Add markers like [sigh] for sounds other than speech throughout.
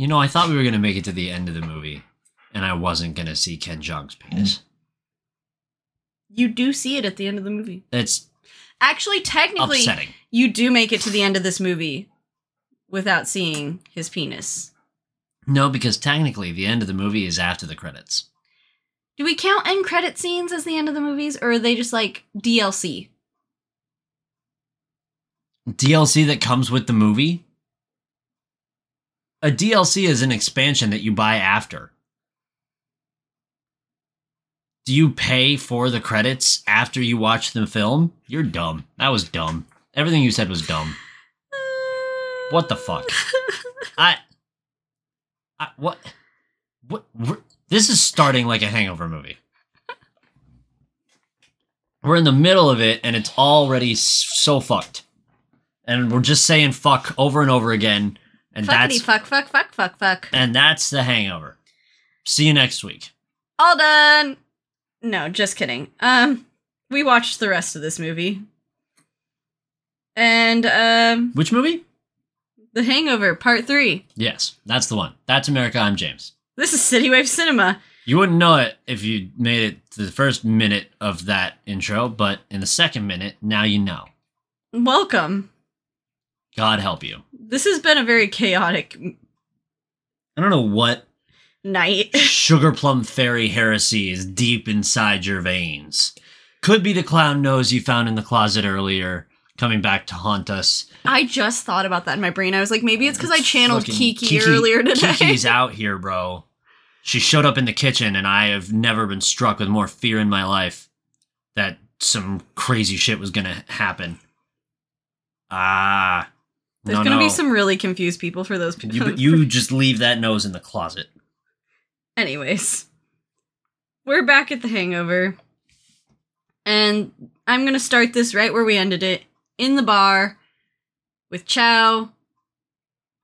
You know, I thought we were gonna make it to the end of the movie, and I wasn't gonna see Ken Jeong's penis. You do see it at the end of the movie. It's Actually, technically, upsetting. you do make it to the end of this movie without seeing his penis. No, because technically the end of the movie is after the credits. Do we count end credit scenes as the end of the movies, or are they just like DLC? DLC that comes with the movie? A DLC is an expansion that you buy after. Do you pay for the credits after you watch the film? You're dumb. That was dumb. Everything you said was dumb. What the fuck? [laughs] I, I what, what? what- This is starting like a Hangover movie. We're in the middle of it, and it's already so fucked, and we're just saying fuck over and over again, and Fuckity that's fuck fuck fuck fuck fuck. and that's the Hangover. See you next week. All done. No, just kidding. Um, we watched the rest of this movie, and um, Which movie? The Hangover Part Three. Yes, that's the one. That's America. I'm James. This is City Wave Cinema. You wouldn't know it if you made it to the first minute of that intro, but in the second minute, now you know. Welcome. God help you. This has been a very chaotic I don't know what night. [laughs] sugar plum fairy heresy is deep inside your veins. Could be the clown nose you found in the closet earlier, coming back to haunt us. I just thought about that in my brain. I was like, maybe it's because I channeled Fucking Kiki, earlier today. Kiki's [laughs] out here, bro. She showed up in the kitchen, and I have never been struck with more fear in my life that some crazy shit was gonna happen. Ah. There's no, gonna no. be some really confused people for those people. You, you [laughs] just leave that nose in the closet. Anyways, we're back at the hangover. And I'm going to start this right where we ended it in the bar with Chow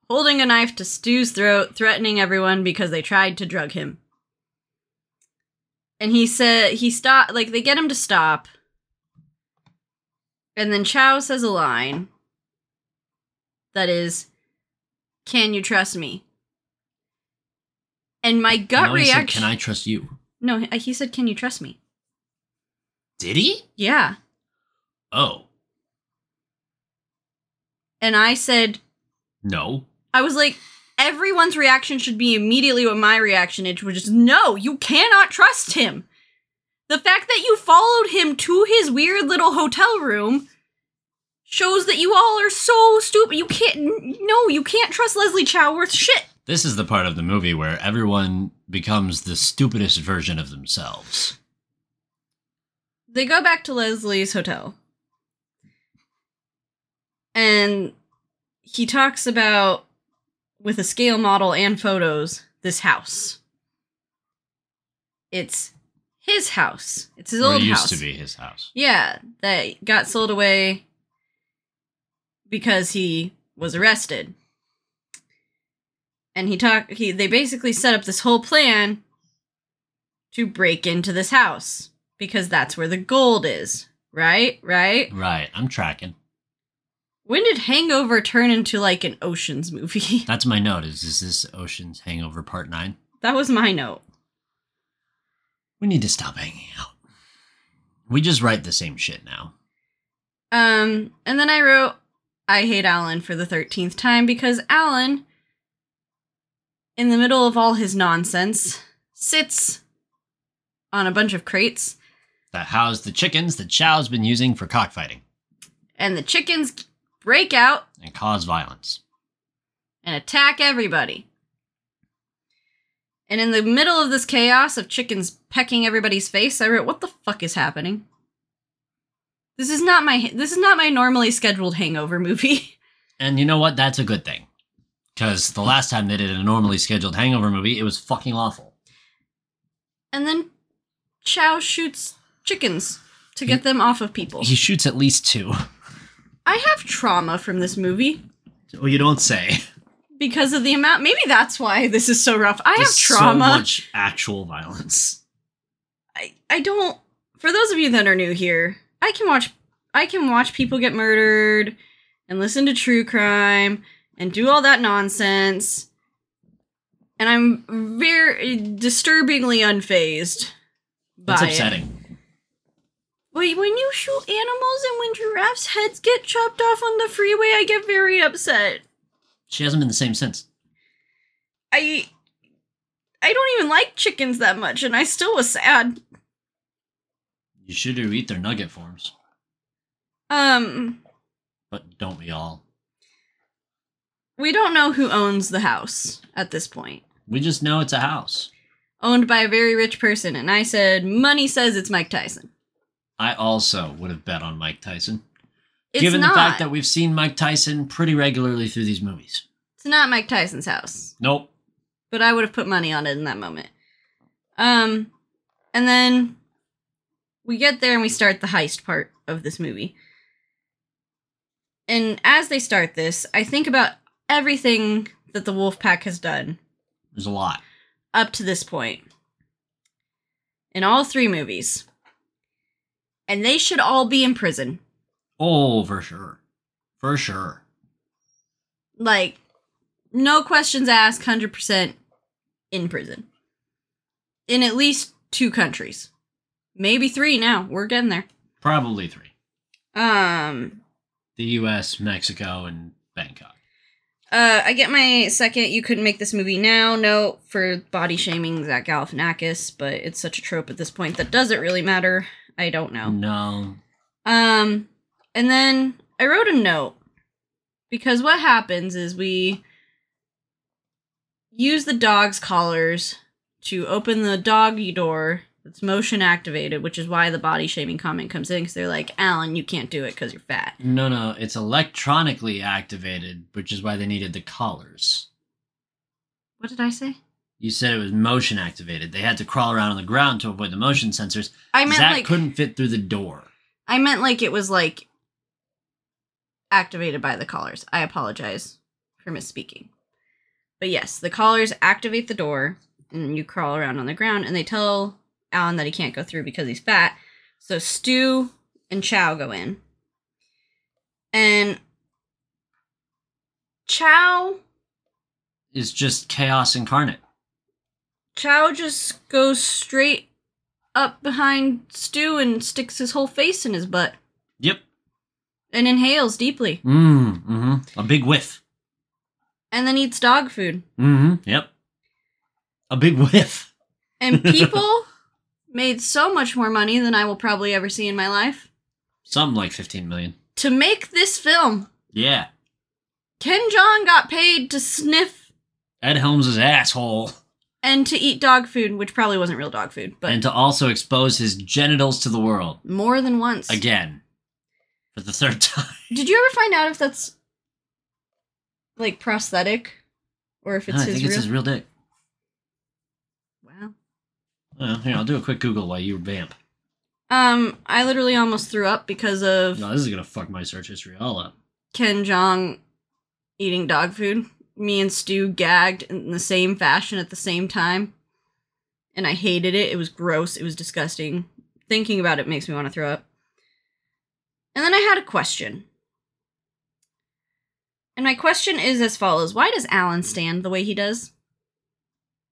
holding a knife to Stu's throat, threatening everyone because they tried to drug him. And he said, he stopped, like, they get him to stop. And then Chow says a line that is, Can you trust me? And my gut No, he said, reaction. Can I trust you? No, he said, "Can you trust me?" Did he? Yeah, Oh. and I said, No. I was like, everyone's reaction should be immediately what my reaction is, which is, no, you cannot trust him. The fact that you followed him to his weird little hotel room shows that you all are so stupid. You can't, no, you can't trust Leslie Chow worth shit. This is the part of the movie where everyone becomes the stupidest version of themselves. They go back to Leslie's hotel. And he talks about, with a scale model and photos, this house. It's his house. It's his Or old it used house. to be his house. Yeah, that got sold away because he was arrested. And he talked he they basically set up this whole plan to break into this house because that's where the gold is. Right? Right? Right, I'm tracking. When did Hangover turn into like an Oceans movie? [laughs] That's my note. Is, is this Ocean's Hangover Part 9? that was my note. We need to stop hanging out. We just write the same shit now. Um, and then I wrote, I hate Alan for the 13th time because Alan, in the middle of all his nonsense, sits on a bunch of crates, That house the chickens that Chow's been using for cockfighting and the chickens break out and cause violence. and attack everybody. And in the middle of this chaos of chickens pecking everybody's face, I wrote, "What the fuck is happening? This is not my this is not my normally scheduled hangover movie." [laughs] And you know what? That's a good thing. Because the last time they did a normally scheduled hangover movie, it was fucking awful. And then Chow shoots chickens to get them off of people. He shoots at least two. I have trauma from this movie Well, you don't say. because of the amount. Maybe that's why this is so rough. I have trauma. So much actual violence. I, I don't for those of you that are new here, I can watch I can watch people get murdered and listen to true crime and do all that nonsense. and I'm very disturbingly unfazed. That's upsetting. Wait, when you shoot animals and when giraffes' heads get chopped off on the freeway, I get very upset. She hasn't been the same since. I I don't even like chickens that much, and I still was sad. You should eat their nugget forms, Um, but don't we all? we don't know who owns the house at this point. We just know it's a house. Owned by a very rich person, and I said, money says it's Mike Tyson. I also would have bet on Mike Tyson, It's given not. the fact that we've seen Mike Tyson pretty regularly through these movies. it's not Mike Tyson's house. Nope. but I would have put money on it in that moment. Um, and then we get there and we start the heist part of this movie. And as they start this, I think about everything that the wolf pack has done There's a lot. up to this point in all three movies. And they should all be in prison. Oh, for sure. For sure. Like, no questions asked, 100% in prison. In at least two countries. Maybe three now. We're getting there. Probably three. Um, The US, Mexico, and Bangkok. uh, I get my second you couldn't make this movie now note for body shaming Zach Galifianakis, but it's such a trope at this point that doesn't really matter? I don't know. No. Um, and then I wrote a note because what happens is we use the dog's collars to open the doggy door that's motion activated, which is why the body shaming comment comes in because they're like, Alan, you can't do it because you're fat. No, no. It's electronically activated, which is why they needed the collars. What did I say? You said it was motion activated. They had to crawl around on the ground to avoid the motion sensors. I meant Zach like couldn't fit through the door. I meant like it was like activated by the collars. I apologize for misspeaking. But yes, the collars activate the door and you crawl around on the ground and they tell Alan that he can't go through because he's fat. So Stu and Chow go in. And Chow is just chaos incarnate. Chow just goes straight up behind Stu and sticks his whole face in his butt Yep. and inhales deeply Mm, mm-hmm. A big whiff. and then eats dog food. Mm-hmm. Yep. A big [laughs] whiff. And people [laughs] made so much more money than I will probably ever see in my life Something like 15 million. to make this film. Yeah. Ken Jeong got paid to sniff Ed Helms' asshole. and to eat dog food, which probably wasn't real dog food, but and to also expose his genitals to the world. more than once. Again. For the third [laughs] time. Did you ever find out if that's like prosthetic or if it's I his think real? it's his real dick. Well, here, I'll do a quick Google while you vamp. Um, I literally almost threw up because of No, this is gonna fuck my search history all up. Ken Jeong eating dog food. Me and Stu gagged in the same fashion at the same time. And I hated it. It was gross. It was disgusting. Thinking about it makes me want to throw up. And then I had a question. And my question is as follows Why does Alan stand the way he does?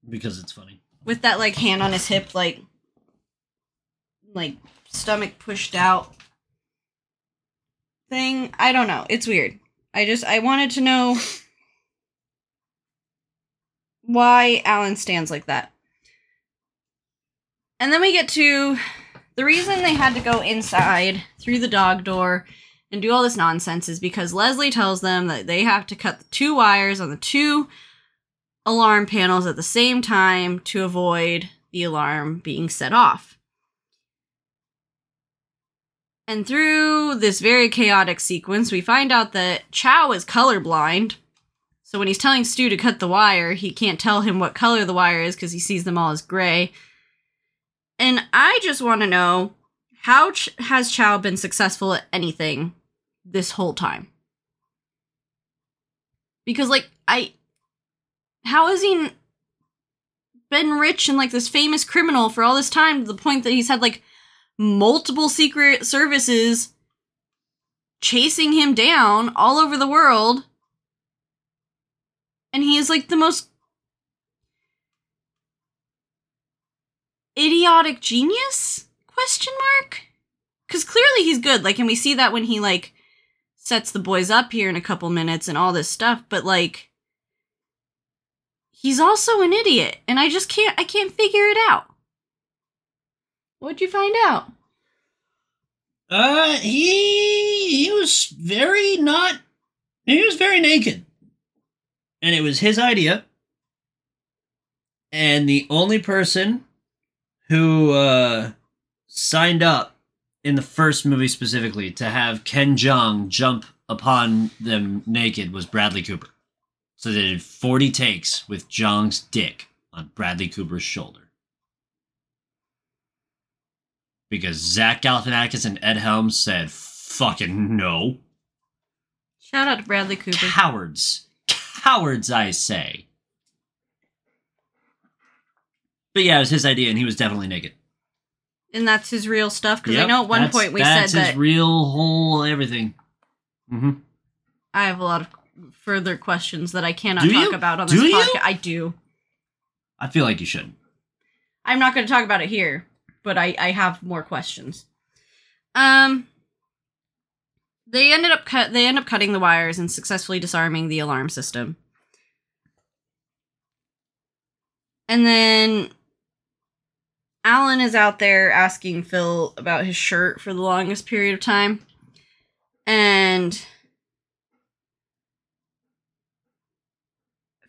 Because it's funny. With that, like, hand on his hip, like, like, stomach pushed out thing. I don't know. It's weird. I just, I wanted to know why Alan stands like that. And then we get to the reason they had to go inside through the dog door and do all this nonsense is because Leslie tells them that they have to cut the two wires on the two alarm panels at the same time to avoid the alarm being set off. And through this very chaotic sequence, we find out that Chow is colorblind. So when he's telling Stu to cut the wire, he can't tell him what color the wire is because he sees them all as gray. And I just want to know how ch- has Chow been successful at anything this whole time? Because, like, I. How has he been rich and, like, this famous criminal for all this time to the point that he's had, like, multiple secret services chasing him down all over the world? And he is, like, the most idiotic genius? Question mark? Because clearly he's good. Like, and we see that when he like sets the boys up here in a couple minutes and all this stuff. But like, he's also an idiot, and I just can't. I can't figure it out. What'd you find out? Uh, he he was very not. He was very naked, and it was his idea. And the only person who uh, signed up in the first movie specifically to have Ken Jeong jump upon them naked was Bradley Cooper. So they did 40 takes with Jeong's dick on Bradley Cooper's shoulder. Because Zach Galifianakis and Ed Helms said, fucking no. Shout out to Bradley Cooper. Cowards. Cowards, I say. But yeah, it was his idea, and he was definitely naked. And that's his real stuff? Because I know at one point we said that. that's his real whole everything. hmm I have a lot of further questions that I cannot Do talk you? about on Do this you? podcast. I do. I feel like you should. I'm not going to talk about it here, but I, I have more questions. Um, they ended up cut. They end up cutting the wires and successfully disarming the alarm system. And then Alan is out there asking Phil about his shirt for the longest period of time, and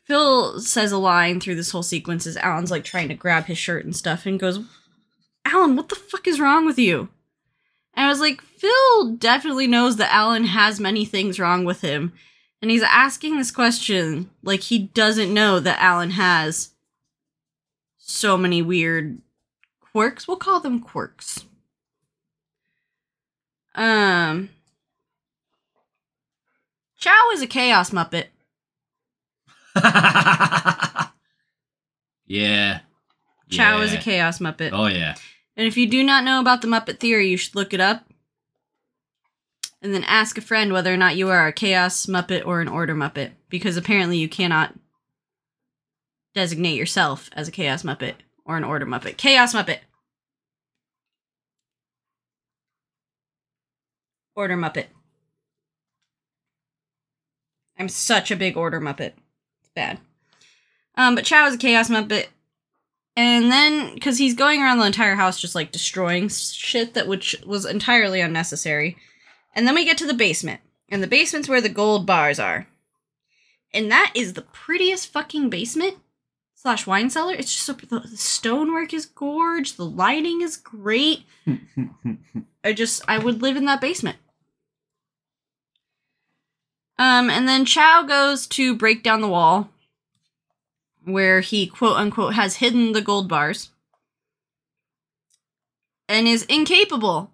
Phil says a line through this whole sequence as Alan's like trying to grab his shirt and stuff and goes, Alan, what the fuck is wrong with you? And I was like, Phil definitely knows that Alan has many things wrong with him. And he's asking this question like he doesn't know that Alan has so many weird quirks. We'll call them quirks. Um, Chow is a chaos muppet. [laughs] yeah. Chow is a chaos muppet. Oh yeah. And if you do not know about the Muppet Theory, you should look it up. And then ask a friend whether or not you are a Chaos Muppet or an Order Muppet. Because apparently you cannot designate yourself as a Chaos Muppet or an Order Muppet. Chaos Muppet! Order Muppet. I'm such a big Order Muppet. Bad. Um, but Chow is a Chaos Muppet. And then, because he's going around the entire house just like destroying shit that which was entirely unnecessary. And then we get to the basement. And the basement's where the gold bars are. And that is the prettiest fucking basement slash wine cellar. It's just so the, the stonework is gorge. The lighting is great. [laughs] I just I would live in that basement. Um, and then Chow goes to break down the wall where he quote unquote has hidden the gold bars and is incapable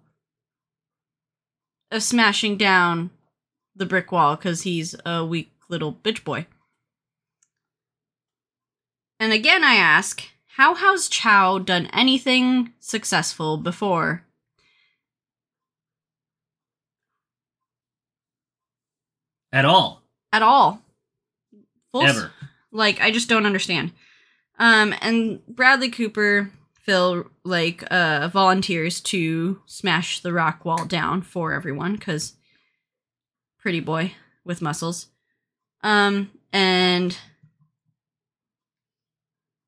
of smashing down the brick wall because he's a weak little bitch boy. And again, I ask, how has Chow done anything successful before? At all. At all. Full s- Ever. Like, I just don't understand. Um, and Bradley Cooper, Phil, like, uh, volunteers to smash the rock wall down for everyone, because pretty boy with muscles. Um, and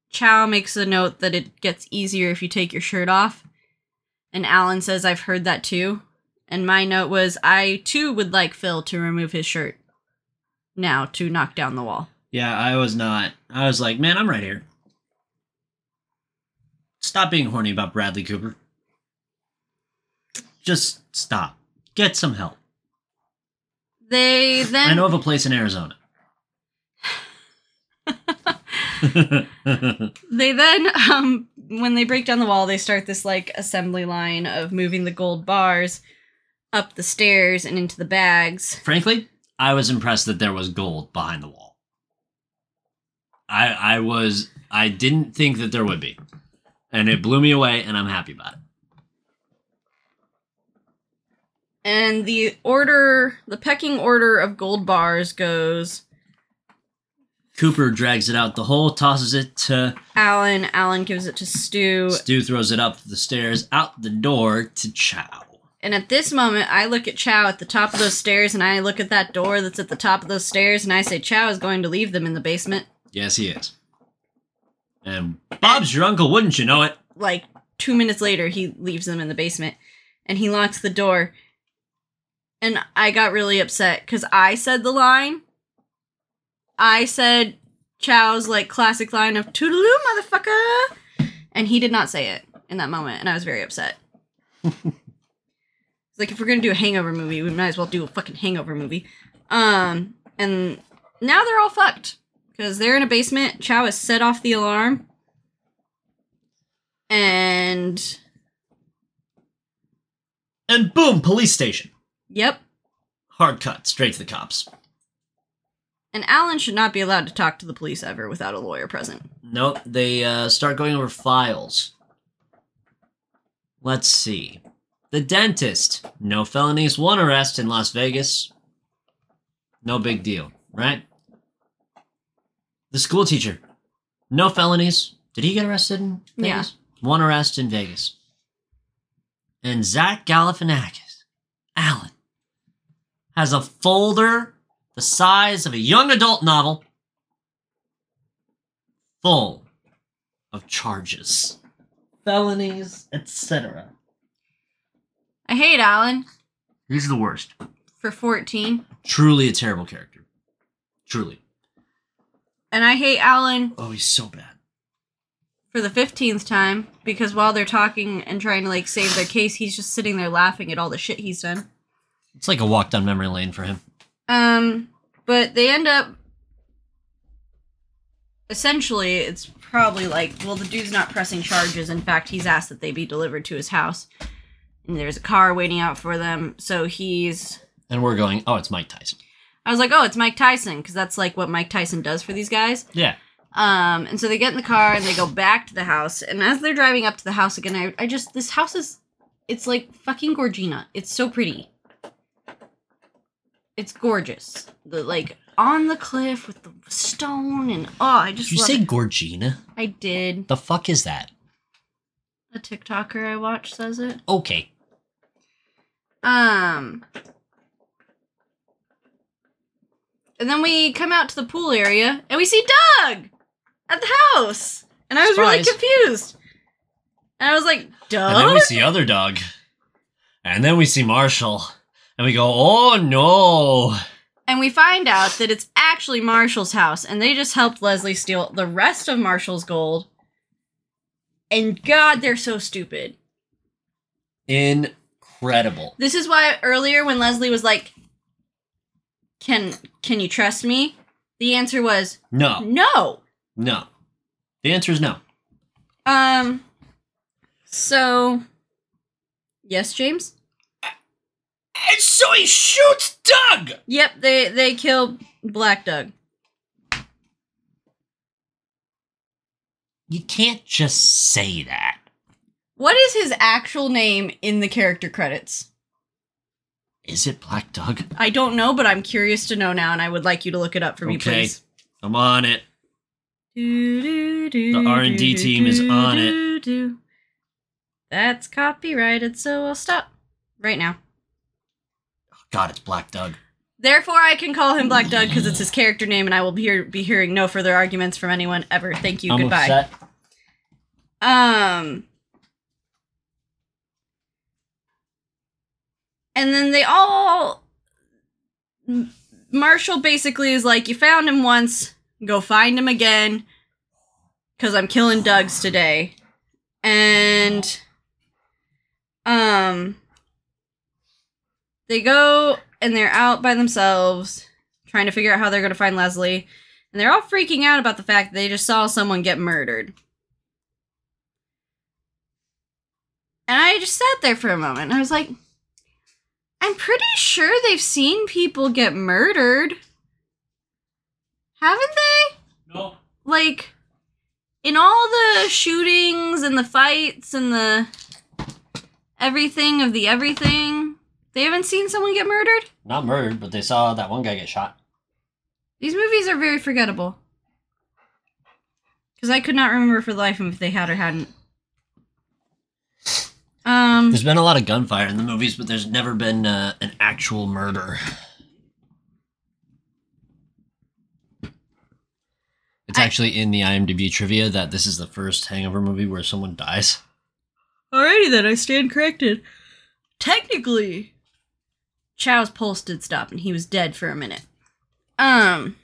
Chow makes a note that it gets easier if you take your shirt off. And Alan says, I've heard that too. And my note was, I too would like Phil to remove his shirt now to knock down the wall. Yeah, I was not. I was like, man, I'm right here. Stop being horny about Bradley Cooper. Just stop. Get some help. They then I know of a place in Arizona. [laughs] they then um when they break down the wall they start this like assembly line of moving the gold bars up the stairs and into the bags Frankly, I was impressed that there was gold behind the wall. I I was I didn't think that there would be. And it blew me away and I'm happy about it. and the order the pecking order of gold bars goes Cooper drags it out the hole, tosses it to Alan. Alan gives it to Stu. Stu, throws it up the stairs, out the door to Chow. And at this moment, I look at Chow at the top of those stairs, and I look at that door that's at the top of those stairs, and I say, Chow is going to leave them in the basement. Yes, he is. And Bob's your uncle, wouldn't you know it? Like two minutes later, he leaves them in the basement, and he locks the door. And I got really upset because I said the line. I said Chow's like classic line of "Toodaloo, motherfucker," and he did not say it in that moment, and I was very upset. [laughs] It's like if we're gonna do a hangover movie, we might as well do a fucking hangover movie. Um, and now they're all fucked because they're in a basement. Chow has set off the alarm, and And boom, police station. yep, Hard cut, straight to the cops. and Alan should not be allowed to talk to the police ever without a lawyer present. Nope, they uh, start going over files. Let's see. The dentist. No felonies, one arrest in Las Vegas. No big deal, right? The school teacher. No felonies. Did he get arrested in Vegas? One arrest in Vegas. And Zach Galifianakis, Alan, has a folder the size of a young adult novel full of charges, felonies, etc. I hate Alan He's the worst. for 14, Truly a terrible character. Truly. and I hate Alan Oh, he's so bad. for the 15th time because while they're talking and trying to like save their case, he's just sitting there laughing at all the shit he's done. It's like a walk down memory lane for him. Um, but they end up essentially it's probably like well the dude's not pressing charges in fact he's asked that they be delivered to his house and there's a car waiting out for them so he's And we're going, oh, it's Mike Tyson. i was like oh it's mike tyson because that's like what mike tyson does for these guys Yeah. um and so they get in the car and they go back to the house and as they're driving up to the house again i, I just this house is it's like fucking gorgina it's so pretty it's gorgeous the like on the cliff with the stone and oh i just Did you say it. Gorgina? i did The fuck is that? a tiktoker i watch says it Okay. Um and then we come out to the pool area and we see doug at the house and i was really confused and i was like doug And then we see other Doug. And then we see Marshall. And we go, oh no. And we find out that it's actually Marshall's house, and they just helped Leslie steal the rest of Marshall's gold. And God, they're so stupid. Incredible. This is why earlier when Leslie was like, "Can can you trust me?" The answer was No. no. No. The answer is no. Um. So, yes, James. And so he shoots Doug! Yep, they they kill Black Doug. You can't just say that. What is his actual name in the character credits? Is it Black Doug? I don't know, but I'm curious to know now, and I would like you to look it up for me, Okay. please. I'm on it. The R&D team is on it. it. That's copyrighted, so I'll stop right now. God, it's Black Doug. Therefore, I can call him Black Doug because it's his character name, and I will be, hear- be hearing no further arguments from anyone ever. Thank you. I'm Goodbye. upset. Um. And then they all. Marshall basically is like, You found him once, go find him again. Because I'm killing Doug's today. And. Um. They go and they're out by themselves, trying to figure out how they're going to find Leslie. And they're all freaking out about the fact that they just saw someone get murdered. And I just sat there for a moment. and I was like, I'm pretty sure they've seen people get murdered. Haven't they? No. Like, in all the shootings and the fights and the everything of the everything, they haven't seen someone get murdered? Not murdered, but they saw that one guy get shot. These movies are very forgettable. Because I could not remember for the life of me if they had or hadn't. Um, There's been a lot of gunfire in the movies, but there's never been uh, an actual murder. It's I- actually in the IMDb trivia that this is the first Hangover movie where someone dies. Alrighty then, I stand corrected. Technically, Chow's pulse did stop and he was dead for a minute. Um,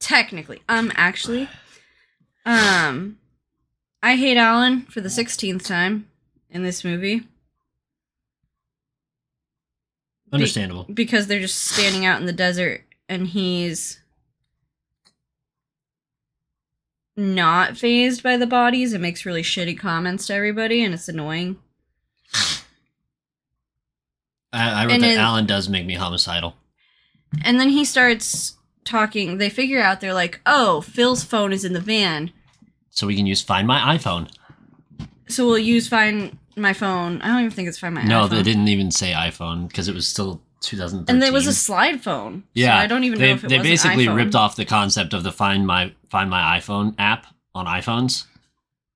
technically, um, actually, um, I hate Alan for the sixteenth time in this movie Understandable. because they're just standing out in the desert and he's not phased by the bodies and makes really shitty comments to everybody and it's annoying. I, I wrote And that then- Alan does make me homicidal. And then he starts talking. They figure out they're like, "Oh, Phil's phone is in the van, So we can use Find My iPhone. so we'll use Find My Phone." I don't even think it's Find My. IPhone. No, iPhone. they didn't even say iPhone because it was still 2013. And it was a slide phone. Yeah, so I don't even they, know if it they was basically ripped off the concept of the Find My Find My iPhone app on iPhones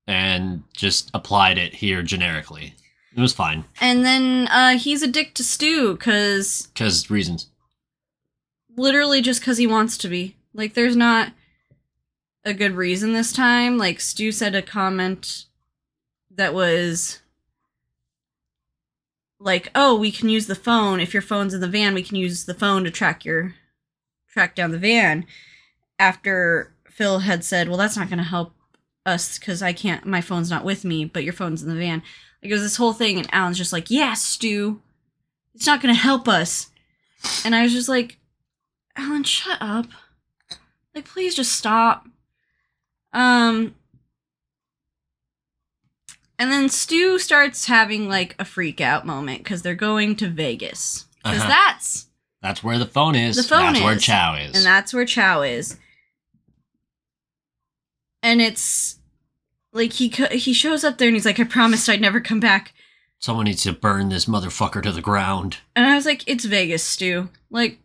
and just applied it here generically. It was fine And then uh, he's a dick to Stu because because reasons. literally just because he wants to be. Like, there's not a good reason this time. Like, Stu said a comment that was like, "Oh, we can use the phone if your phone's in the van. We can use the phone to track your track down the van." After Phil had said, "Well, that's not going to help us because I can't. My phone's not with me, but your phone's in the van." Like, it was this whole thing, and Alan's just like, "Yeah, Stu, it's not going to help us." And I was just like, Alan, shut up. Like, please just stop. Um. And then Stu starts having like a freak out moment because they're going to Vegas. Because Uh-huh. that's That's where the phone is. The phone That's where Chow is. and that's where Chow is. And it's like he co- he shows up there and he's like, "I promised I'd never come back." Someone needs to burn this motherfucker to the ground. And I was like, "It's Vegas, Stu. Like,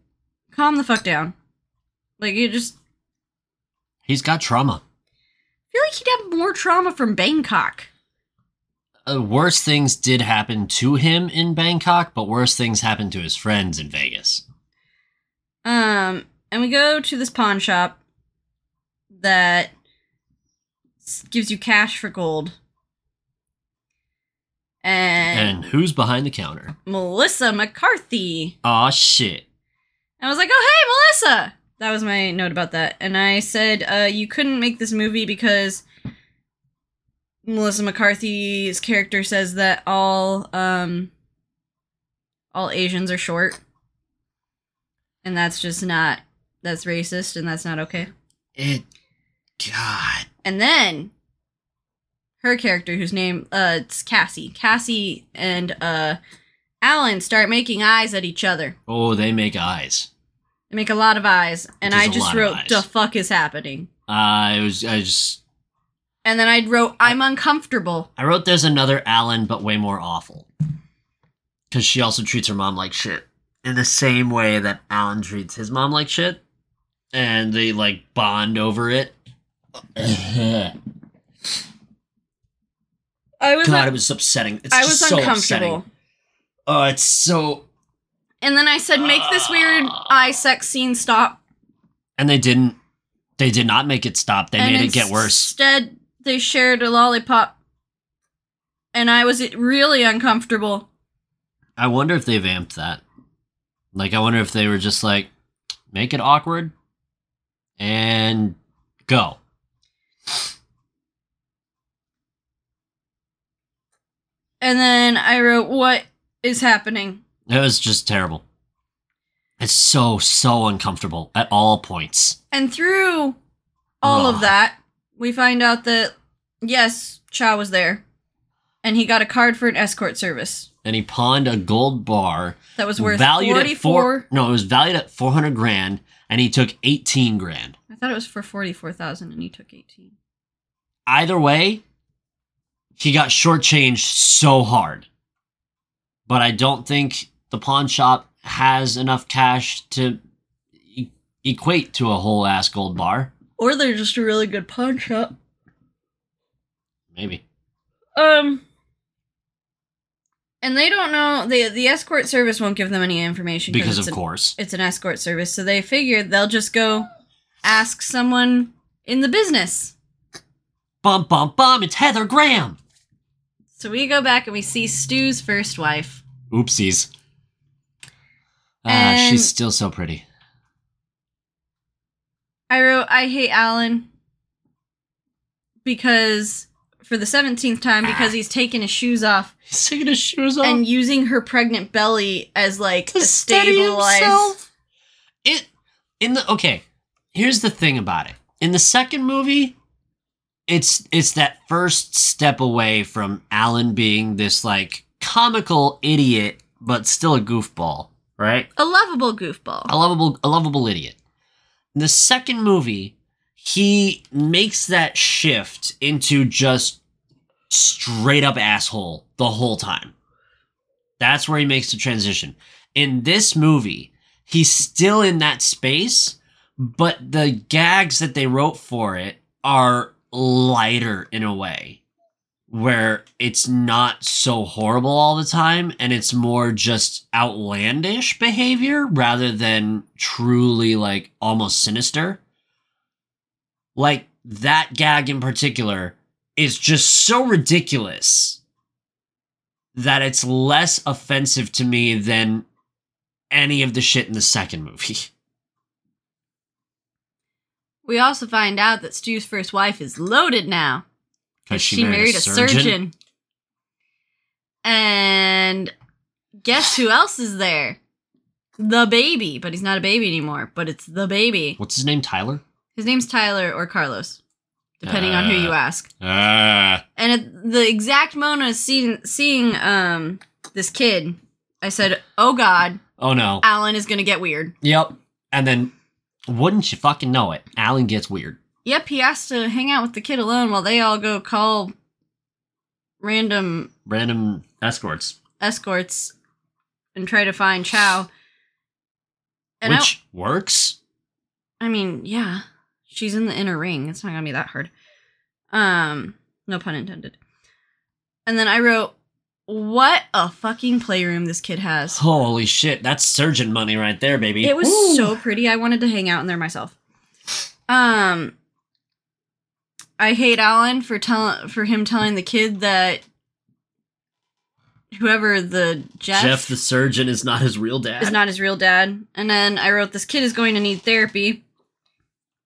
calm the fuck down. Like, you just He's got trauma. Feel like he'd have more trauma from Bangkok." Uh, worse things did happen to him in Bangkok, but worse things happened to his friends in Vegas. Um, and we go to this pawn shop that gives you cash for gold. And, And who's behind the counter? Melissa McCarthy. Aw, shit. I was like, "Oh, hey, Melissa." That was my note about that. And I said, uh, you couldn't make this movie because Melissa McCarthy's character says that all um all Asians are short. And that's just not that's racist and that's not okay. It. God. And then her character whose name uh it's Cassie. Cassie and uh Alan start making eyes at each other. Oh, they make eyes. They make a lot of eyes. And There's I just wrote the fuck is happening. Uh, it was. I just. And then I wrote I'm uncomfortable. I wrote there's another Alan, but way more awful. Because she also treats her mom like shit. In the same way that Alan treats his mom like shit. And they, like, bond over it. I was God. it was upsetting. It's I was so uncomfortable. upsetting. Oh, it's so. And then I said make this weird eye sex scene stop. And they didn't. They did not make it stop. They and made it get worse. Instead, they shared a lollipop. And I was really uncomfortable. I wonder if they vamped that. Like, I wonder if they were just like, make it awkward and go. And then I wrote what is happening? It was just terrible. It's so, so uncomfortable at all points. And through all Ugh. of that, we find out that yes, Chow was there. And he got a card for an escort service And he pawned a gold bar that was worth valued 44 at four. No, it was valued at 400 grand and he took 18 grand. I thought it was for 44,000 and he took 18. Either way, he got shortchanged so hard. But I don't think the pawn shop has enough cash to e- equate to a whole ass gold bar. Or they're just a really good pawn shop. Maybe. Um and they don't know the the escort service won't give them any information Because it's of an- course. it's an escort service, so they figure they'll just go ask someone in the business. Bum bum bum, it's Heather Graham. So we go back and we see Stu's first wife. Oopsies. Ah, And- she's still so pretty. I wrote I hate Alan because for the 17th time because he's taking his shoes off He's taking his shoes off. and using her pregnant belly as like to a himself. It in the okay. Here's the thing about it. In the second movie, it's it's that first step away from Alan being this like comical idiot, but still a goofball, right? a lovable goofball. A lovable a lovable idiot. In the second movie, he makes that shift into just straight up asshole the whole time. That's where he makes the transition. In this movie, he's still in that space, but the gags that they wrote for it are lighter in a way where it's not so horrible all the time and it's more just outlandish behavior rather than truly like almost sinister. Like that gag in particular is just so ridiculous that it's less offensive to me than any of the shit in the second movie. [laughs] We also find out that Stu's first wife is loaded now. Because she, married, a surgeon. And guess who else is there? The baby. But he's not a baby anymore, but it's the baby. What's his name? Tyler? His name's Tyler or Carlos, depending on who you Uh. ask. Ah. And at the exact moment of seeing, seeing um this kid, I said, "Oh God, oh no. Alan is gonna get weird." Yep. And then, wouldn't you fucking know it? Alan gets weird. Yep, he has to hang out with the kid alone while they all go call random Random escorts. escorts and try to find Chow. And I- which works. I mean, yeah, she's in the inner ring. It's not gonna be that hard. Um, no pun intended. And then I wrote, "What a fucking playroom this kid has." Holy shit, that's surgeon money right there, baby. It was Woo. so pretty. I wanted to hang out in there myself. Um, I hate Alan for telling for him telling the kid that whoever the Jeff, Jeff the surgeon is not his real dad. is not his real dad. And then I wrote, "This kid is going to need therapy."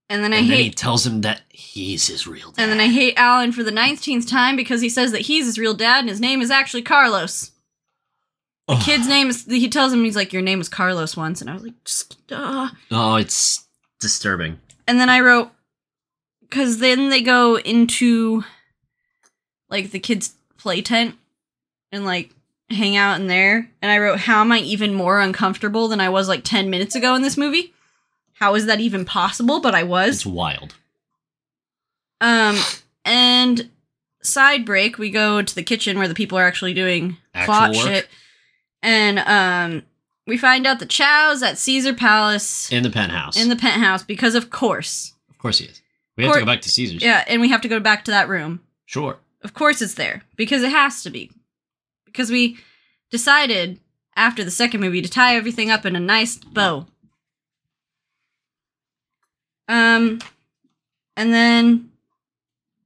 And then I and then hate he tells him that he's his real dad. And then I hate Alan for the 19th time because he says that he's his real dad and his name is actually Carlos. The kid's name is, he tells him, he's like, Your name was Carlos once. And I was like, Just, uh. Oh, it's disturbing. And then I wrote, because then they go into like the kid's play tent and like hang out in there. And I wrote, How am I even more uncomfortable than I was like 10 minutes ago in this movie? How is that even possible? But I was. It's wild. Um, and side break, we go to the kitchen where the people are actually doing Actual plot work? shit, and um, we find out the Chow's at Caesar Palace In the penthouse. in the penthouse because, of course, of course he is. We have to go back to Caesar's. yeah, and we have to go back to that room. Sure. Of course, it's there because it has to be because we decided after the second movie to tie everything up in a nice bow. Um, and then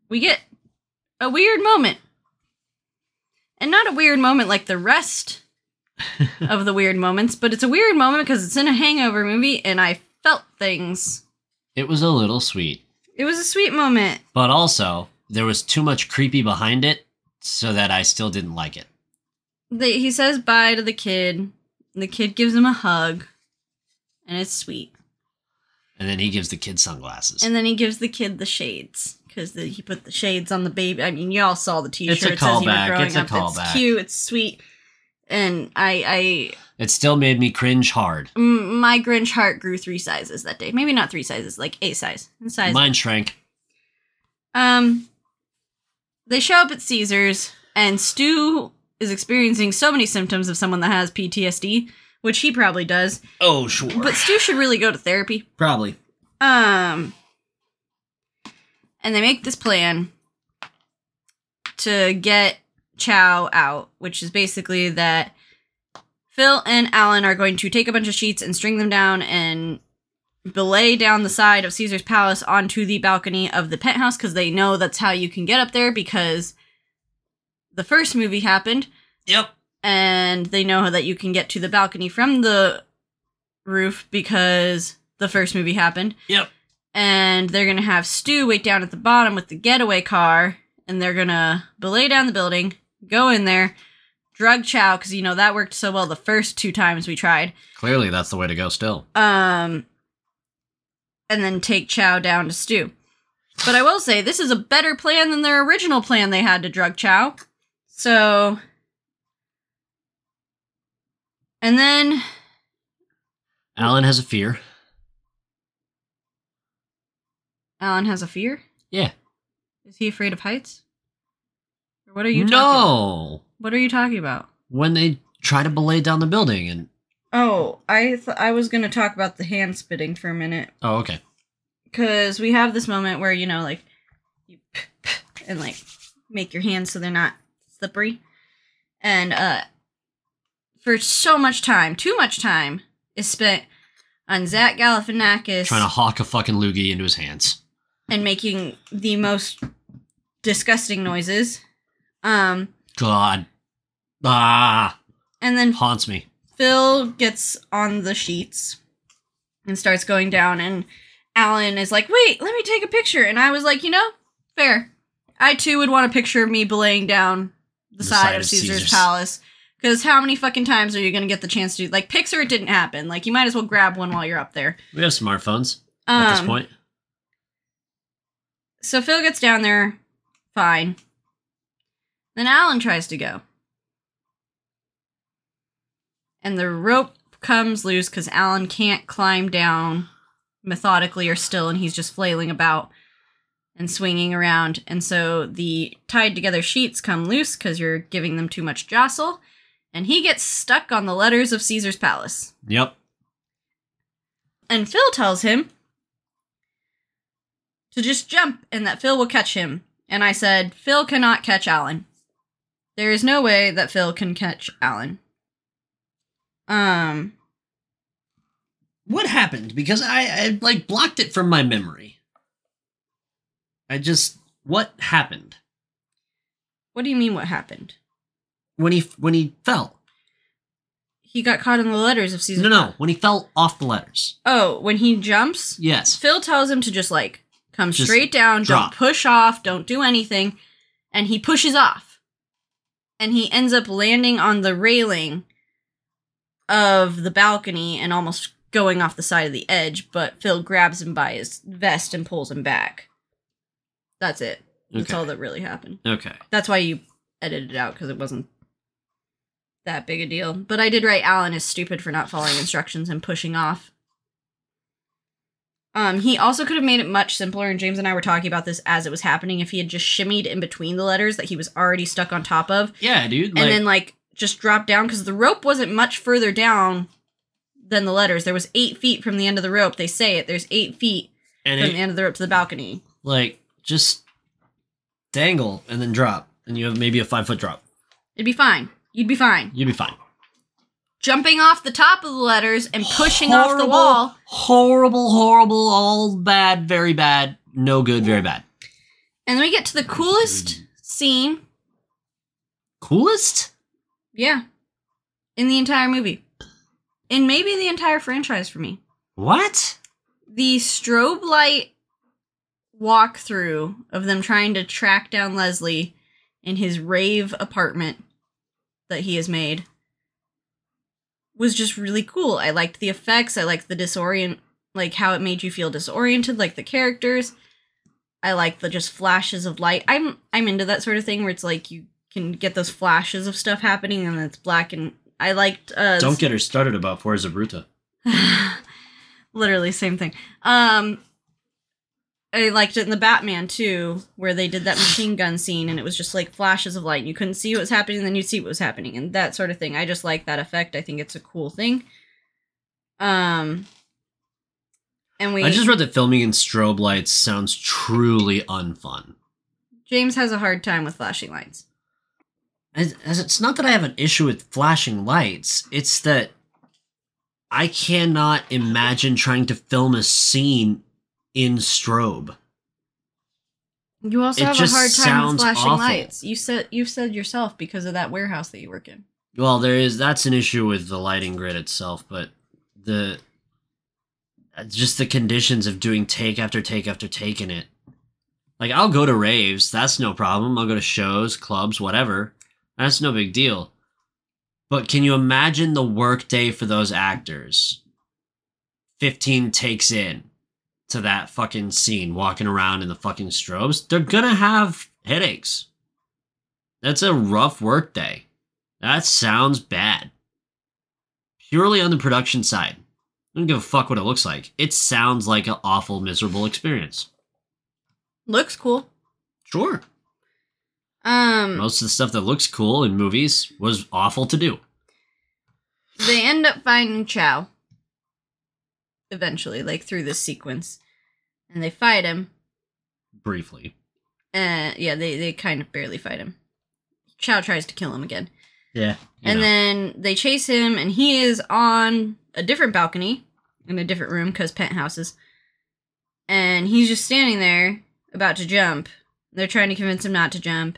we get a weird moment. And not a weird moment like the rest [laughs] of the weird moments, but it's a weird moment because it's in a hangover movie and I felt things. It was a little sweet. It was a sweet moment. But also, there was too much creepy behind it so that I still didn't like it. The, he says bye to the kid. The kid gives him a hug, and it's sweet. And then he gives the kid sunglasses. And then he gives the kid the shades because he put the shades on the baby. I mean, y'all saw the T-shirts It's a as you were callback. growing It's a up. callback. It's cute. It's sweet. And I, I it still made me cringe hard. M- my Grinch heart grew three sizes that day. Maybe not three sizes, like a size. In size. Mine shrank. Um, they show up at Caesar's, and Stu is experiencing so many symptoms of someone that has PTSD, which he probably does. Oh, sure. But Stu should really go to therapy. Probably. Um, and they make this plan to get Chow out, which is basically that Phil and Alan are going to take a bunch of sheets and string them down and belay down the side of Caesar's palace onto the balcony of the penthouse because they know that's how you can get up there because the first movie happened Yep. and they know that you can get to the balcony from the roof because the first movie happened. Yep. And they're gonna have Stu wait down at the bottom with the getaway car, and they're gonna belay down the building, go in there, drug Chow because you know that worked so well the first two times we tried. Clearly, that's the way to go. Still. Um, and then take Chow down to Stu. But I will say this is a better plan than their original plan they had to drug Chow. So, and then Alan has a fear. Alan has a fear. Yeah. Is he afraid of heights? Or what are you? Talking about? no. What are you talking about? When they try to belay down the building and Oh, I th- I was gonna talk about the hand spitting for a minute oh okay. because we have this moment where you know like you and like make your hands so they're not slippery, and uh, for so much time, too much time is spent on Zach Galifianakis Trying to hawk a fucking loogie into his hands. and making the most disgusting noises. Um, God. Ah, and then haunts me. Phil gets on the sheets and starts going down, and Alan is like, "Wait, let me take a picture." And I was like, "You know, fair. I too would want a picture of me belaying down the, side, of Caesar's, Caesar's. palace." Because how many fucking times are you gonna get the chance to do like Pixar? It didn't happen. Like you might as well grab one while you're up there. We have smartphones Um, at this point. So Phil gets down there, fine. Then Alan tries to go. And the rope comes loose because Alan can't climb down methodically or still, and he's just flailing about and swinging around. And so the tied together sheets come loose because you're giving them too much jostle. And he gets stuck on the letters of Caesar's palace. Yep. And Phil tells him to just jump and that Phil will catch him. And I said, Phil cannot catch Alan. There is no way that Phil can catch Alan. Um, What happened? Because I, I like blocked it from my memory. I just what happened what do you mean what happened? when he when he fell? He got caught in the letters of Caesar's. No, no, when he fell off the letters. Oh, when he jumps, Yes. Phil tells him to just like come Just straight down, drop. don't push off, don't do anything. And he pushes off. And he ends up landing on the railing of the balcony and almost going off the side of the edge, but Phil grabs him by his vest and pulls him back. That's it. That's Okay. all that really happened. Okay. That's why you edited it out because it wasn't that big a deal. But I did write Alan is stupid for not following instructions and pushing off. Um, he also could have made it much simpler, and James and I were talking about this as it was happening. If he had just shimmied in between the letters that he was already stuck on top of, Yeah, dude. and like- then like just dropped down because the rope wasn't much further down than the letters. There was eight feet from the end of the rope. They say it. There's eight feet and from it, the end of the rope to the balcony. like just dangle and then drop, and you have maybe a five foot drop. It'd be fine. You'd be fine. You'd be fine. Jumping off the top of the letters and pushing off the wall. Horrible, horrible, all bad, very bad, no good, very bad. And then we get to the coolest scene, Coolest? yeah, in the entire movie. In maybe the entire franchise for me. What? The strobe light walkthrough of them trying to track down Leslie in his rave apartment that he has made was just really cool. I liked the effects, I liked the disorient like how it made you feel disoriented like the characters. I like the just flashes of light. I'm I'm into that sort of thing where it's like you can get those flashes of stuff happening and it's black and I liked uh Don't get her started about Fuerza Bruta. [laughs] literally same thing. Um I liked it in the Batman too, where they did that machine gun scene and it was just like flashes of light and you couldn't see what was happening, and then you'd see what was happening and that sort of thing. I just like that effect. I think it's a cool thing. Um And we I just read that filming in strobe lights sounds truly unfun. James has a hard time with flashing lights. As, as it's not that I have an issue with flashing lights, it's that I cannot imagine trying to film a scene in strobe. You also It have a hard time with flashing awful. lights. You said you've said yourself because of that warehouse that you work in. Well, there is that's an issue with the lighting grid itself, but the uh, just the conditions of doing take after take after take in it. Like I'll go to raves, that's no problem. I'll go to shows, clubs, whatever. That's no big deal. But can you imagine the work day for those actors? 15 takes in to that fucking scene walking around in the fucking strobes. They're to have headaches. That's a rough work day. That sounds bad. Purely on the production side. I don't give a fuck what it looks like. It sounds like an awful, miserable experience. Looks cool. Sure. Um, Most of the stuff that looks cool in movies was awful to do. they end up finding Chow. Eventually, like through this sequence, and they fight him. Briefly. And yeah, they they kind of barely fight him. Chow tries to kill him again. Yeah. and then they chase him, and he is on a different balcony in a different room because penthouses. And he's just standing there about to jump. They're trying to convince him not to jump.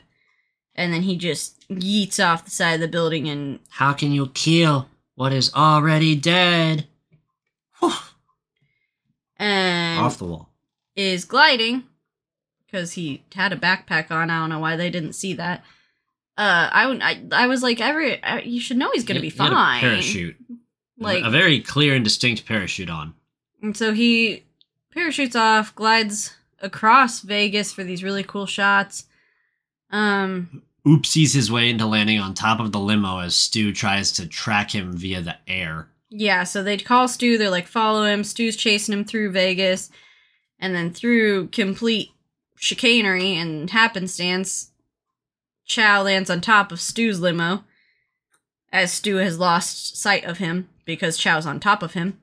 And then he just yeets off the side of the building and How can you kill what is already dead? Off the wall. is gliding because he had a backpack on. I don't know why they didn't see that. Uh, I I, I was like, every I, you should know he's gonna be He a fine. parachute. Like a very clear and distinct parachute on. And so he parachutes off, glides across Vegas for these really cool shots. Um, Oopsies his way into landing on top of the limo as Stu tries to track him via the air. Yeah, so they call Stu, they're like, follow him. Stu's chasing him through Vegas. And then through complete chicanery and happenstance, Chow lands on top of Stu's limo as Stu has lost sight of him because Chow's on top of him.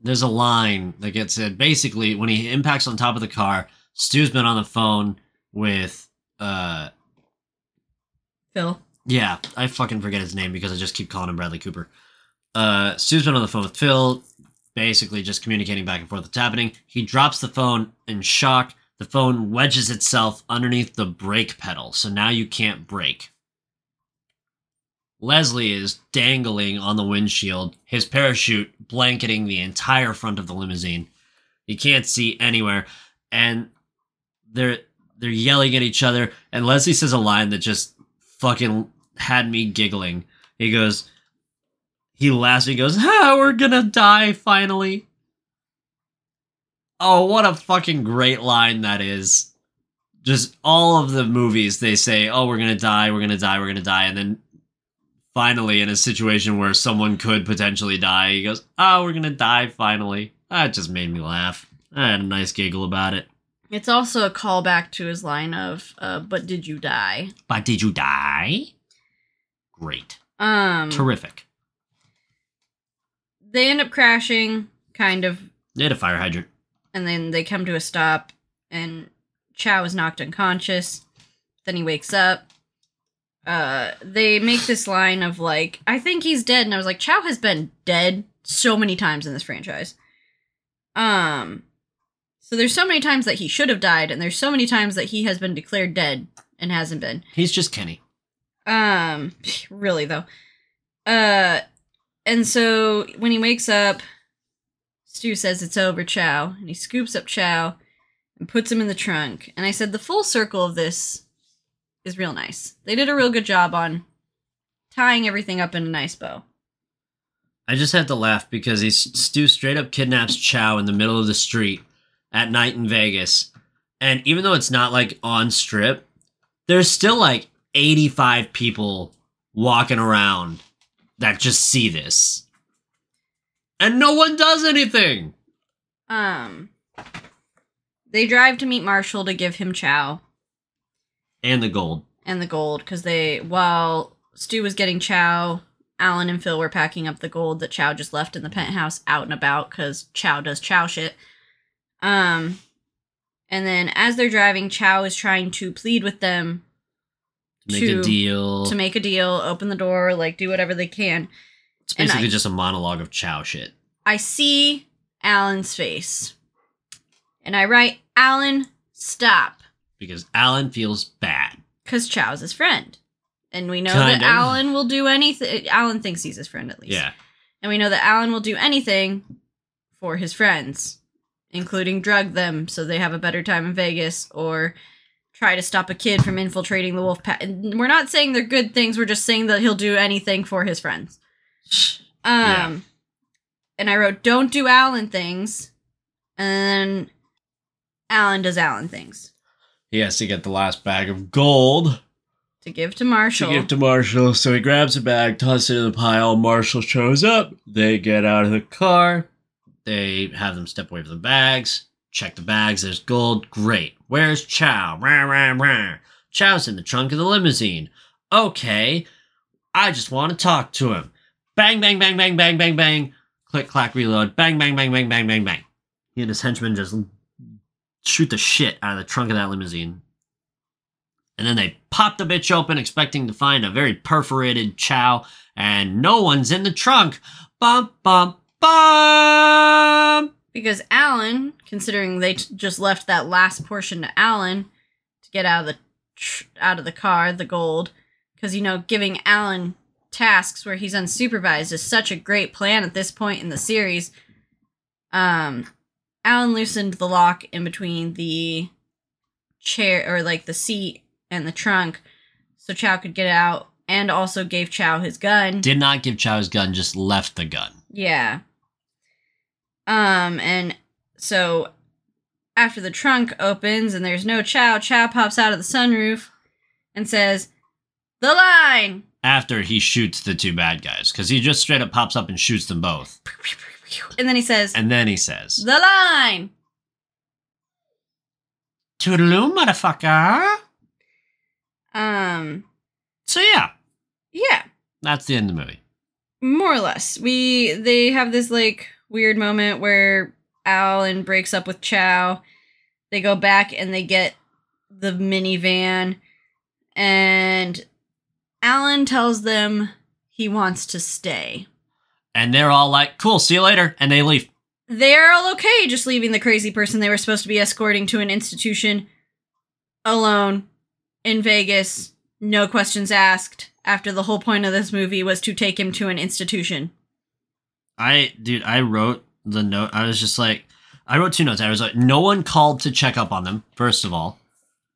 There's a line that gets said basically when he impacts on top of the car, Stu's been on the phone with uh Phil. yeah, I fucking forget his name because I just keep calling him Bradley Cooper. Uh Stu's been on the phone with Phil, basically just communicating back and forth what's happening. He drops the phone in shock. The phone wedges itself underneath the brake pedal, so now you can't brake. Leslie is dangling on the windshield, his parachute blanketing the entire front of the limousine. You can't see anywhere, and they're they're yelling at each other. And Leslie says a line that just fucking had me giggling. He goes, he laughs. He goes, "Ah, we're gonna die finally." Oh, what a fucking great line that is! Just all of the movies they say, "Oh, we're gonna die, we're gonna die, we're gonna die," and then finally in a situation where someone could potentially die, he goes, "Oh, we're gonna die finally." That just made me laugh. I had a nice giggle about it. It's also a callback to his line of, uh, but did you die? But did you die? Great. Um, Terrific. They end up crashing, kind of, They had a fire hydrant. and then they come to a stop, and Chow is knocked unconscious. Then he wakes up. Uh, they make this line of like, "I think he's dead," and I was like, "Chow has been dead so many times in this franchise." Um, so there's so many times that he should have died, and there's so many times that he has been declared dead and hasn't been. He's just Kenny. Um, [laughs] really though. Uh, and so when he wakes up, Stu says it's over, Chow, and he scoops up Chow and puts him in the trunk. And I said the full circle of this is real nice. They did a real good job on tying everything up in a nice bow. I just had to laugh because he's Stu straight up kidnaps Chow in the middle of the street at night in Vegas. And even though it's not like on strip, there's still like 85 people walking around that just see this. And no one does anything. Um, they drive to meet Marshall to give him Chow. And the gold. and the gold because they while Stu was getting Chow Alan and Phil were packing up the gold that Chow just left in the penthouse out and about because Chow does Chow shit. Um, and then as they're driving, Chow is trying to plead with them Make to- a deal. to make a deal, open the door, like do whatever they can. it's basically I- just a monologue of Chow shit. I see Alan's face. And I write, Alan, stop. Because Alan feels bad. Because Chow's his friend. And we know Kind that of. Alan will do anything. Alan thinks he's his friend at least. Yeah. And we know that Alan will do anything for his friends, including drug them so they have a better time in Vegas or try to stop a kid from infiltrating the wolf pack. We're not saying they're good things, we're just saying that he'll do anything for his friends. Um Yeah. and I wrote don't do Alan things. And then Alan does Alan things He has to get the last bag of gold to give to Marshall. to give to Marshall. So he grabs a bag, tosses it in the pile. Marshall shows up. They get out of the car. They have them step away from the bags. Check the bags. There's gold. Great. Where's Chow? Rah, rah, rah. Chow's in the trunk of the limousine. Okay. I just want to talk to him. Bang, bang, bang, bang, bang, bang, bang. Click, clack, reload. Bang, bang, bang, bang, bang, bang, bang. He and his henchmen just shoot the shit out of the trunk of that limousine. And then they pop the bitch open, expecting to find a very perforated chow, and no one's in the trunk. Bum, bum, bum! Because Alan, considering they t- just left that last portion to Alan to get out of the tr- out of the car, the gold, because you know giving Alan tasks where he's unsupervised is such a great plan at this point in the series. Um, Alan loosened the lock in between the chair or like the seat and the trunk, so Chow could get out, and also gave Chow his gun. Did not give Chow his gun, just left the gun. Yeah. Um, and so after the trunk opens and there's no Chow, Chow pops out of the sunroof and says, The line! After he shoots the two bad guys, because he just straight up pops up and shoots them both. And then he says, And then he says, The line! Toodaloo, motherfucker! Um, So yeah, yeah, that's the end of the movie. more or less. We, they have this like weird moment where Alan breaks up with Chow. They go back and they get the minivan and Alan tells them he wants to stay. And they're all like, cool, see you later. And they leave. They're all okay just leaving the crazy person they were supposed to be escorting to an institution alone in Vegas, no questions asked, after the whole point of this movie was to take him to an institution. I, dude, I wrote the note. I was just like, I wrote two notes. I was like, no one called to check up on them, first of all.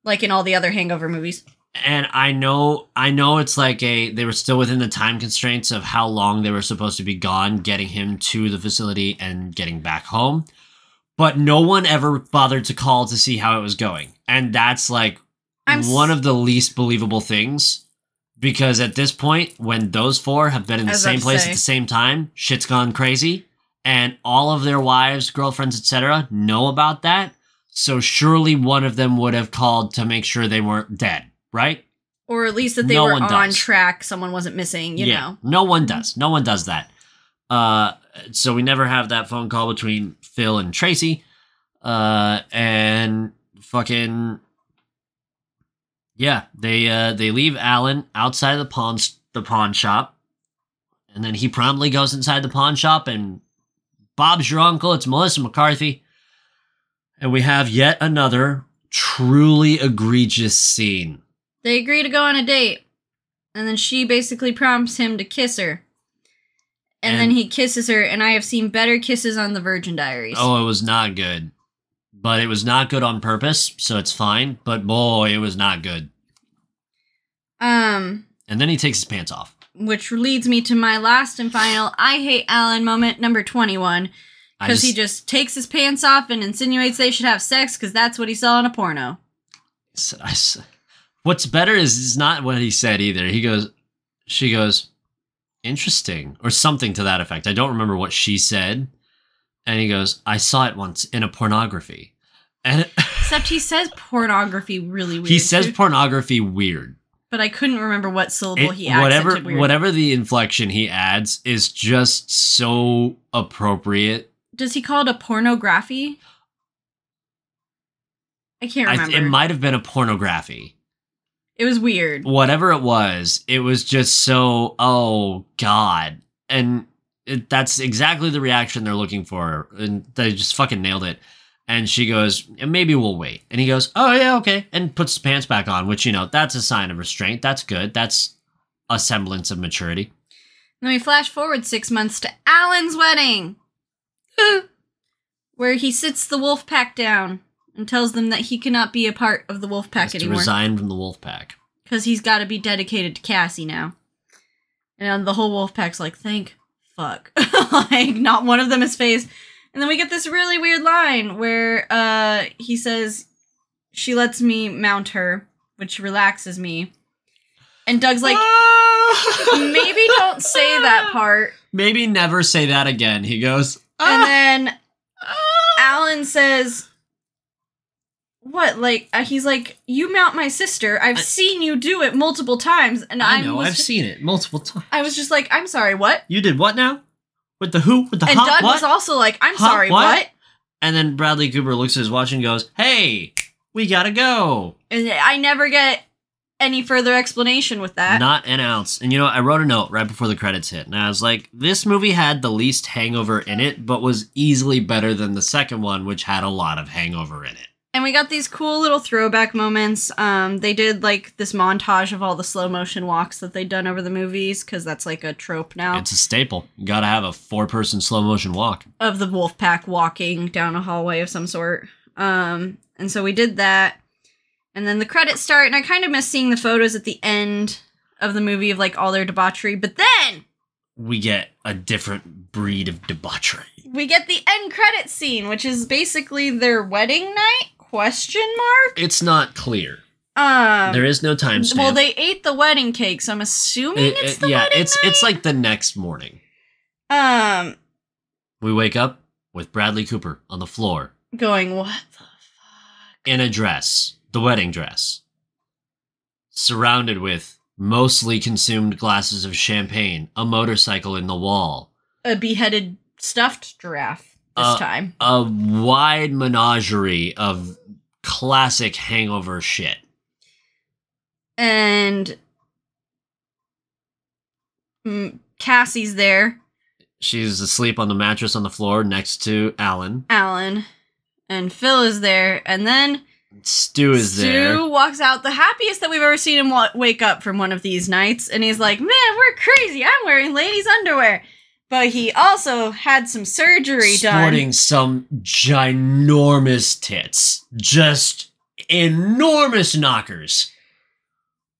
Like in all the other hangover movies. And I know, I know it's like a, they were still within the time constraints of how long they were supposed to be gone, getting him to the facility and getting back home. But no one ever bothered to call to see how it was going. And that's like I'm one of the least believable things because at this point, when those four have been in the same place say. at the same time, shit's gone crazy, and all of their wives, girlfriends, etc., know about that. So surely one of them would have called to make sure they weren't dead, right? Or at least that they No were on does. track, someone wasn't missing, you know. No one does. No one does that. Uh, so we never have that phone call between Phil and Tracy. Uh, and fucking yeah, they uh they leave Alan outside the pawn the pawn shop, and then he promptly goes inside the pawn shop and Bob's your uncle. It's Melissa McCarthy, and we have yet another truly egregious scene. They agree to go on a date. And then she basically prompts him to kiss her. And, then he kisses her, and I have seen better kisses on the Virgin Diaries. Oh, it was not good. But it was not good on purpose, so it's fine. But boy, it was not good. Um, And then he takes his pants off. which leads me to my last and final I hate Alan moment number 21. Because he just takes his pants off and insinuates they should have sex because that's what he saw in a porno. I s- what's better is it's not what he said either. He goes, she goes, interesting, or something to that effect. I don't remember what she said. And he goes, I saw it once in a pornography. And Except he says pornography really weird. he says too. pornography weird. but I couldn't remember what syllable It- he whatever whatever the inflection he adds is just so appropriate. Does he call it a pornography? I can't I, remember. it might have been a pornography. it was weird. Whatever it was, it was just so oh god, and it, that's exactly the reaction they're looking for, and they just fucking nailed it. And she goes, maybe we'll wait. And he goes, oh yeah, okay, and puts his pants back on, which you know that's a sign of restraint. That's good. That's a semblance of maturity. Then we flash forward six months to Alan's wedding, [gasps] where he sits the wolf pack down and tells them that he cannot be a part of the wolf pack anymore resign from the wolf pack. because he's got to be dedicated to Cassie now. And the whole wolf pack's like, thank fuck. [laughs] like, not one of them is phased. And then we get this really weird line where uh, he says, she lets me mount her, which relaxes me. And Doug's like, [laughs] maybe don't say that part. Maybe never say that again. He goes, And "Ah, then ah." Alan says, "What? Like uh, he's like, you mount my sister. I've I- seen you do it multiple times, and I I know, was I've ju- seen it multiple times. I was just like, I'm sorry, what? You did what now? With the who? With the and huh? Doug what? was also like, I'm Huh? sorry, What? what? and then Bradley Cooper looks at his watch and goes, "Hey, we gotta go." And I never get any further explanation with that. Not an ounce. And you know, I wrote a note right before the credits hit, and I was like, "This movie had the least hangover in it, but was easily better than the second one, which had a lot of hangover in it." And we got these cool little throwback moments. Um, they did like this montage of all the slow motion walks that they'd done over the movies because that's like a trope now. It's a staple. You gotta have a four-person slow motion walk. of the wolf pack walking down a hallway of some sort. Um, and so we did that. And then the credits start, and I kind of miss seeing the photos at the end of the movie of like all their debauchery. But then We get a different breed of debauchery. we get the end credit scene, which is basically their wedding night? Question mark. It's not clear. Um, there is no time stamp. well, they ate the wedding cake, so I'm assuming It- it's it- the yeah, wedding it's night? it's like the next morning. um We wake up with Bradley Cooper on the floor going what the fuck. in a dress, the wedding dress, surrounded with mostly consumed glasses of champagne, a motorcycle in the wall, A beheaded stuffed giraffe this Uh, time. a wide menagerie of classic hangover shit. and mm, Cassie's there, She's asleep on the mattress on the floor next to Alan. Alan, and Phil is there, and then Stu is Stu there. Stu walks out, the happiest that we've ever seen him wa- wake up from one of these nights, and he's like, "Man, we're crazy! I'm wearing ladies' underwear." But he also had some surgery done. sporting some ginormous tits. Just enormous knockers.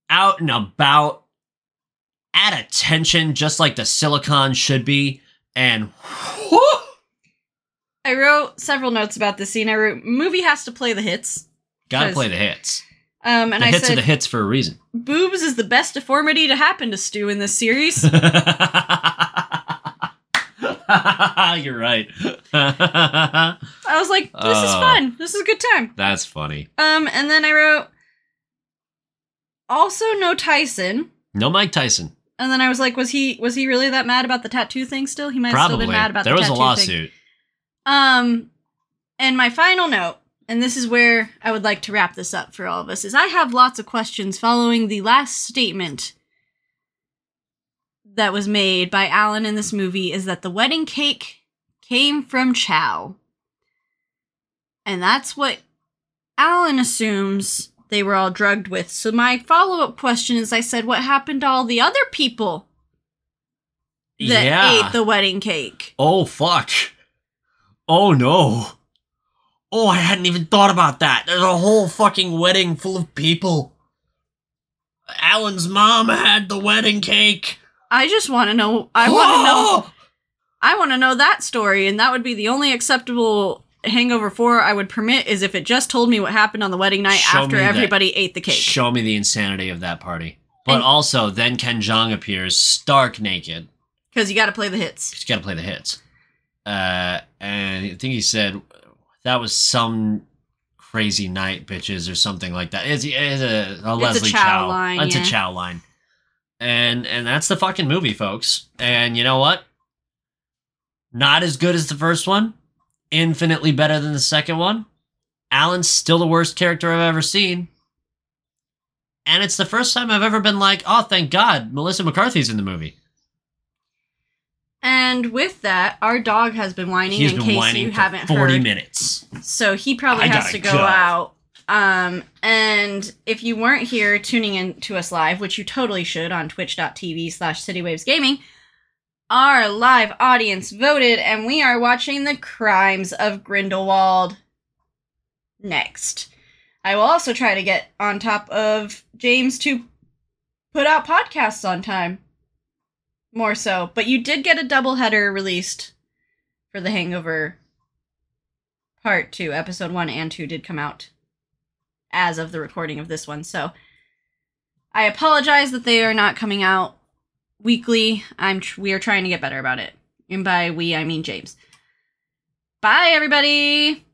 Out and about. At attention, just like the silicon should be. And whew, I wrote several notes about this scene. I wrote, "Movie has to play the hits." Gotta play the hits. Um, and the I hits are said, the hits for a reason. "Boobs is the best deformity to happen to Stu in this series." [laughs] [laughs] You're right. [laughs] I was like, "This is Oh. fun. This is a good time." That's funny. Um, and then I wrote also no Tyson. No Mike Tyson. And then I was like, was he was he really that mad about the tattoo thing still? He might have still been mad about there the was a tattoo thing. lawsuit. Um and my final note, and this is where I would like to wrap this up for all of us, is I have lots of questions following the last statement that was made by Alan in this movie is that the wedding cake came from Chow. And that's what Alan assumes they were all drugged with. So my follow-up question is I said, what happened to all the other people that yeah. ate the wedding cake? Oh fuck. Oh no. Oh, I hadn't even thought about that. There's a whole fucking wedding full of people. Alan's mom had the wedding cake. I just want to know I want to [gasps] know I want to know that story and that would be the only acceptable hangover 4 I would permit is if it just told me what happened on the wedding night Show after me that. everybody ate the cake. Show me the insanity of that party. But And- also, then Ken Jeong appears stark naked. Cuz you got to play the hits. He's got to play the hits. Uh, and I think he said that was some crazy night, bitches, or something like that. It's, it's a, a Leslie Chow Chow. line, It's yeah. a Chow line. And and that's the fucking movie, folks. And you know what? Not as good as the first one. Infinitely better than the second one. Alan's still the worst character I've ever seen. And it's the first time I've ever been like, oh, thank God, Melissa McCarthy's in the movie. And with that, our dog has been whining He's in been case whining you for haven't 40 heard. minutes. So he probably I has gotta to go, go. out. Um, and if you weren't here tuning in to us live, which you totally should on twitch.tv slash citywavesgaming, our live audience voted and we are watching the crimes of Grindelwald next. I will also try to get on top of James to put out podcasts on time. More so. But you did get a double header released for The Hangover Part 2. Episode 1 and 2 did come out as of the recording of this one. So I apologize that they are not coming out weekly. I'm tr- we are trying to get better about it. And by we, I mean James. Bye everybody.